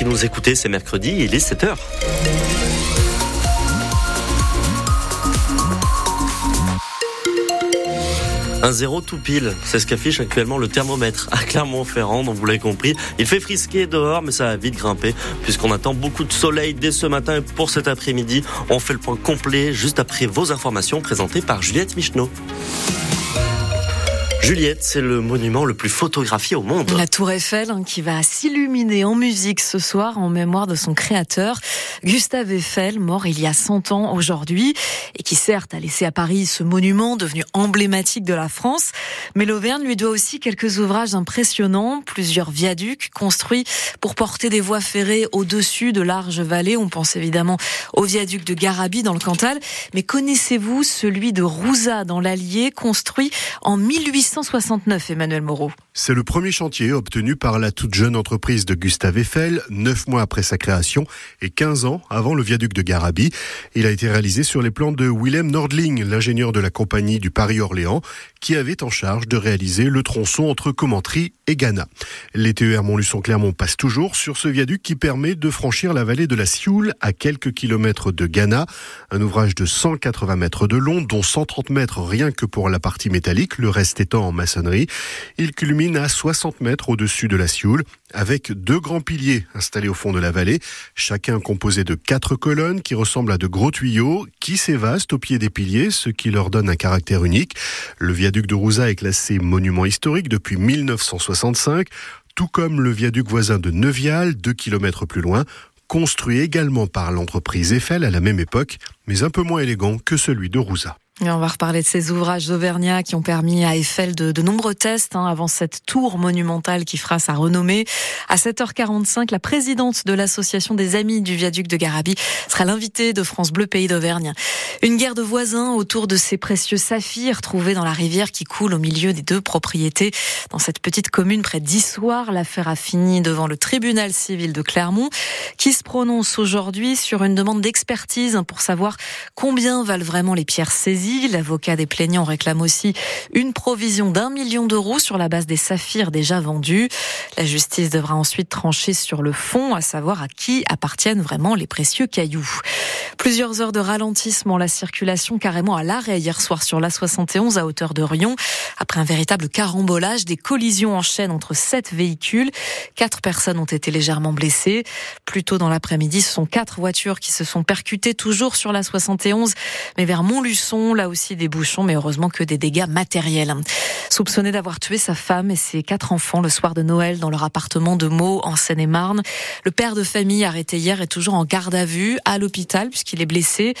qui nous écoutez, c'est mercredi, il est 7h. Un zéro tout pile, c'est ce qu'affiche actuellement le thermomètre à Clermont-Ferrand, donc vous l'avez compris. Il fait frisquer dehors, mais ça va vite grimper, puisqu'on attend beaucoup de soleil dès ce matin. Et pour cet après-midi, on fait le point complet juste après vos informations présentées par Juliette Michneau. Juliette, c'est le monument le plus photographié au monde. La tour Eiffel hein, qui va s'illuminer en musique ce soir en mémoire de son créateur, Gustave Eiffel, mort il y a 100 ans aujourd'hui, et qui certes a laissé à Paris ce monument devenu emblématique de la France, mais l'Auvergne lui doit aussi quelques ouvrages impressionnants, plusieurs viaducs construits pour porter des voies ferrées au-dessus de larges vallées. On pense évidemment au viaduc de Garabi dans le Cantal, mais connaissez-vous celui de Rouza dans l'Allier, construit en 1800 169, Emmanuel Moreau. C'est le premier chantier obtenu par la toute jeune entreprise de Gustave Eiffel, neuf mois après sa création et 15 ans avant le viaduc de Garabi. Il a été réalisé sur les plans de Willem Nordling, l'ingénieur de la compagnie du Paris-Orléans, qui avait en charge de réaliser le tronçon entre Commentry et Ghana. Les TER Montluçon-Clermont passent toujours sur ce viaduc qui permet de franchir la vallée de la Sioule à quelques kilomètres de Ghana. Un ouvrage de 180 mètres de long, dont 130 mètres rien que pour la partie métallique, le reste étant en maçonnerie. Il culmine à 60 mètres au-dessus de la Sioule, avec deux grands piliers installés au fond de la vallée, chacun composé de quatre colonnes qui ressemblent à de gros tuyaux qui s'évasent au pied des piliers, ce qui leur donne un caractère unique. Le viaduc de Rouza est classé monument historique depuis 1965, tout comme le viaduc voisin de Neuvial, deux kilomètres plus loin, construit également par l'entreprise Eiffel à la même époque, mais un peu moins élégant que celui de Rouza. On va reparler de ces ouvrages auvergnats qui ont permis à Eiffel de, de nombreux tests hein, avant cette tour monumentale qui fera sa renommée. À 7h45, la présidente de l'association des amis du viaduc de Garabi sera l'invitée de France Bleu Pays d'Auvergne. Une guerre de voisins autour de ces précieux saphirs trouvés dans la rivière qui coule au milieu des deux propriétés. Dans cette petite commune près d'Issoire, l'affaire a fini devant le tribunal civil de Clermont qui se prononce aujourd'hui sur une demande d'expertise pour savoir combien valent vraiment les pierres saisies L'avocat des plaignants réclame aussi une provision d'un million d'euros sur la base des saphirs déjà vendus. La justice devra ensuite trancher sur le fond, à savoir à qui appartiennent vraiment les précieux cailloux. Plusieurs heures de ralentissement, la circulation carrément à l'arrêt hier soir sur la 71 à hauteur de Rion. Après un véritable carambolage, des collisions en chaîne entre sept véhicules. Quatre personnes ont été légèrement blessées. Plus tôt dans l'après-midi, ce sont quatre voitures qui se sont percutées toujours sur la 71, mais vers Montluçon là aussi des bouchons, mais heureusement que des dégâts matériels. Soupçonné d'avoir tué sa femme et ses quatre enfants le soir de Noël dans leur appartement de Meaux en Seine-et-Marne, le père de famille arrêté hier est toujours en garde à vue à l'hôpital puisqu'il est blessé.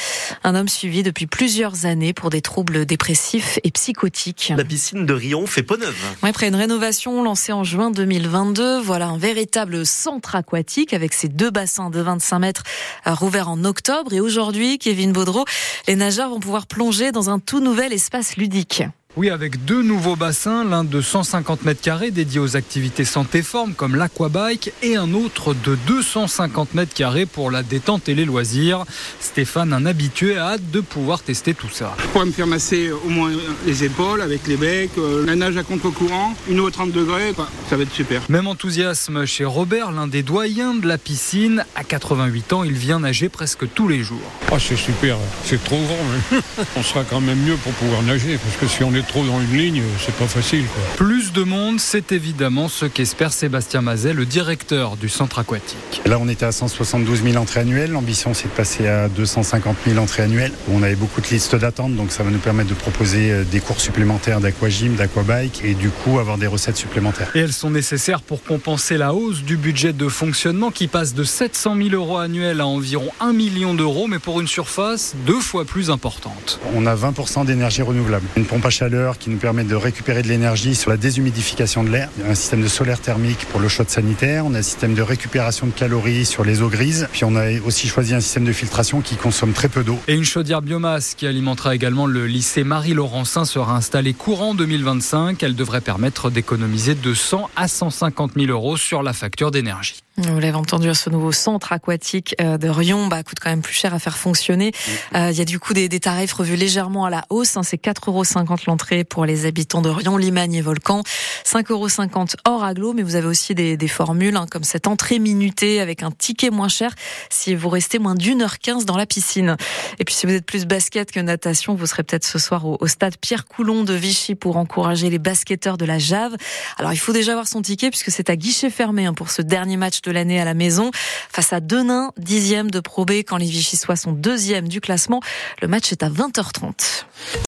Un homme suivi depuis plusieurs années pour des troubles dépressifs et psychotiques. La piscine de Rion fait peau neuve. après une rénovation lancée en juin 2022, voilà un véritable centre aquatique avec ses deux bassins de 25 mètres rouverts en octobre. Et aujourd'hui, Kevin Baudreau, les nageurs vont pouvoir plonger dans un tout nouvel espace ludique. Oui, avec deux nouveaux bassins, l'un de 150 mètres carrés dédié aux activités santé-forme comme l'aquabike et un autre de 250 mètres carrés pour la détente et les loisirs. Stéphane, un habitué, a hâte de pouvoir tester tout ça. Je pourrais me faire masser au moins les épaules avec les becs, euh, la nage à contre-courant, une eau à 30 degrés, ça va être super. Même enthousiasme chez Robert, l'un des doyens de la piscine. À 88 ans, il vient nager presque tous les jours. Oh, c'est super, c'est trop grand. On sera quand même mieux pour pouvoir nager parce que si on est trop dans une ligne, c'est pas facile. Plus de monde, c'est évidemment ce qu'espère Sébastien Mazet, le directeur du centre aquatique. Là, on était à 172 000 entrées annuelles. L'ambition, c'est de passer à 250 000 entrées annuelles. On avait beaucoup de listes d'attente, donc ça va nous permettre de proposer euh, des cours supplémentaires d'aquagym, d'aquabike et du coup avoir des recettes supplémentaires. Et elles sont nécessaires pour compenser la hausse du budget de fonctionnement qui passe de 700 000 euros annuels à environ 1 million d'euros, mais pour une surface deux fois plus importante. On a 20% d'énergie renouvelable. Une pompe à chaleur qui nous permet de récupérer de l'énergie sur la déshumidification de l'air. Un système de solaire thermique pour le shot sanitaire. On a un système de récupération de calories sur les eaux grises. Puis on a aussi choisi un système de filtration qui consomme très peu d'eau. Et une chaudière biomasse qui alimentera également le lycée Marie-Laurencin sera installée courant 2025. Elle devrait permettre d'économiser de 100 à 150 000 euros sur la facture d'énergie. Vous l'avez entendu, ce nouveau centre aquatique euh, de Rion bah, coûte quand même plus cher à faire fonctionner. Euh, il y a du coup des, des, tarifs revus légèrement à la hausse. Hein, c'est 4,50 euros l'entrée pour les habitants de Rion, Limagne et Volcan. 5,50 euros hors aglo, mais vous avez aussi des, des formules hein, comme cette entrée minutée avec un ticket moins cher si vous restez moins d'une heure quinze dans la piscine. Et puis si vous êtes plus basket que natation, vous serez peut-être ce soir au, au stade Pierre Coulon de Vichy pour encourager les basketteurs de la Jave. Alors il faut déjà avoir son ticket puisque c'est à guichet fermé hein, pour ce dernier match de l'année à la maison face à Denain, dixième de Pro B quand les Vichysois sont deuxième du classement. Le match est à 20h30.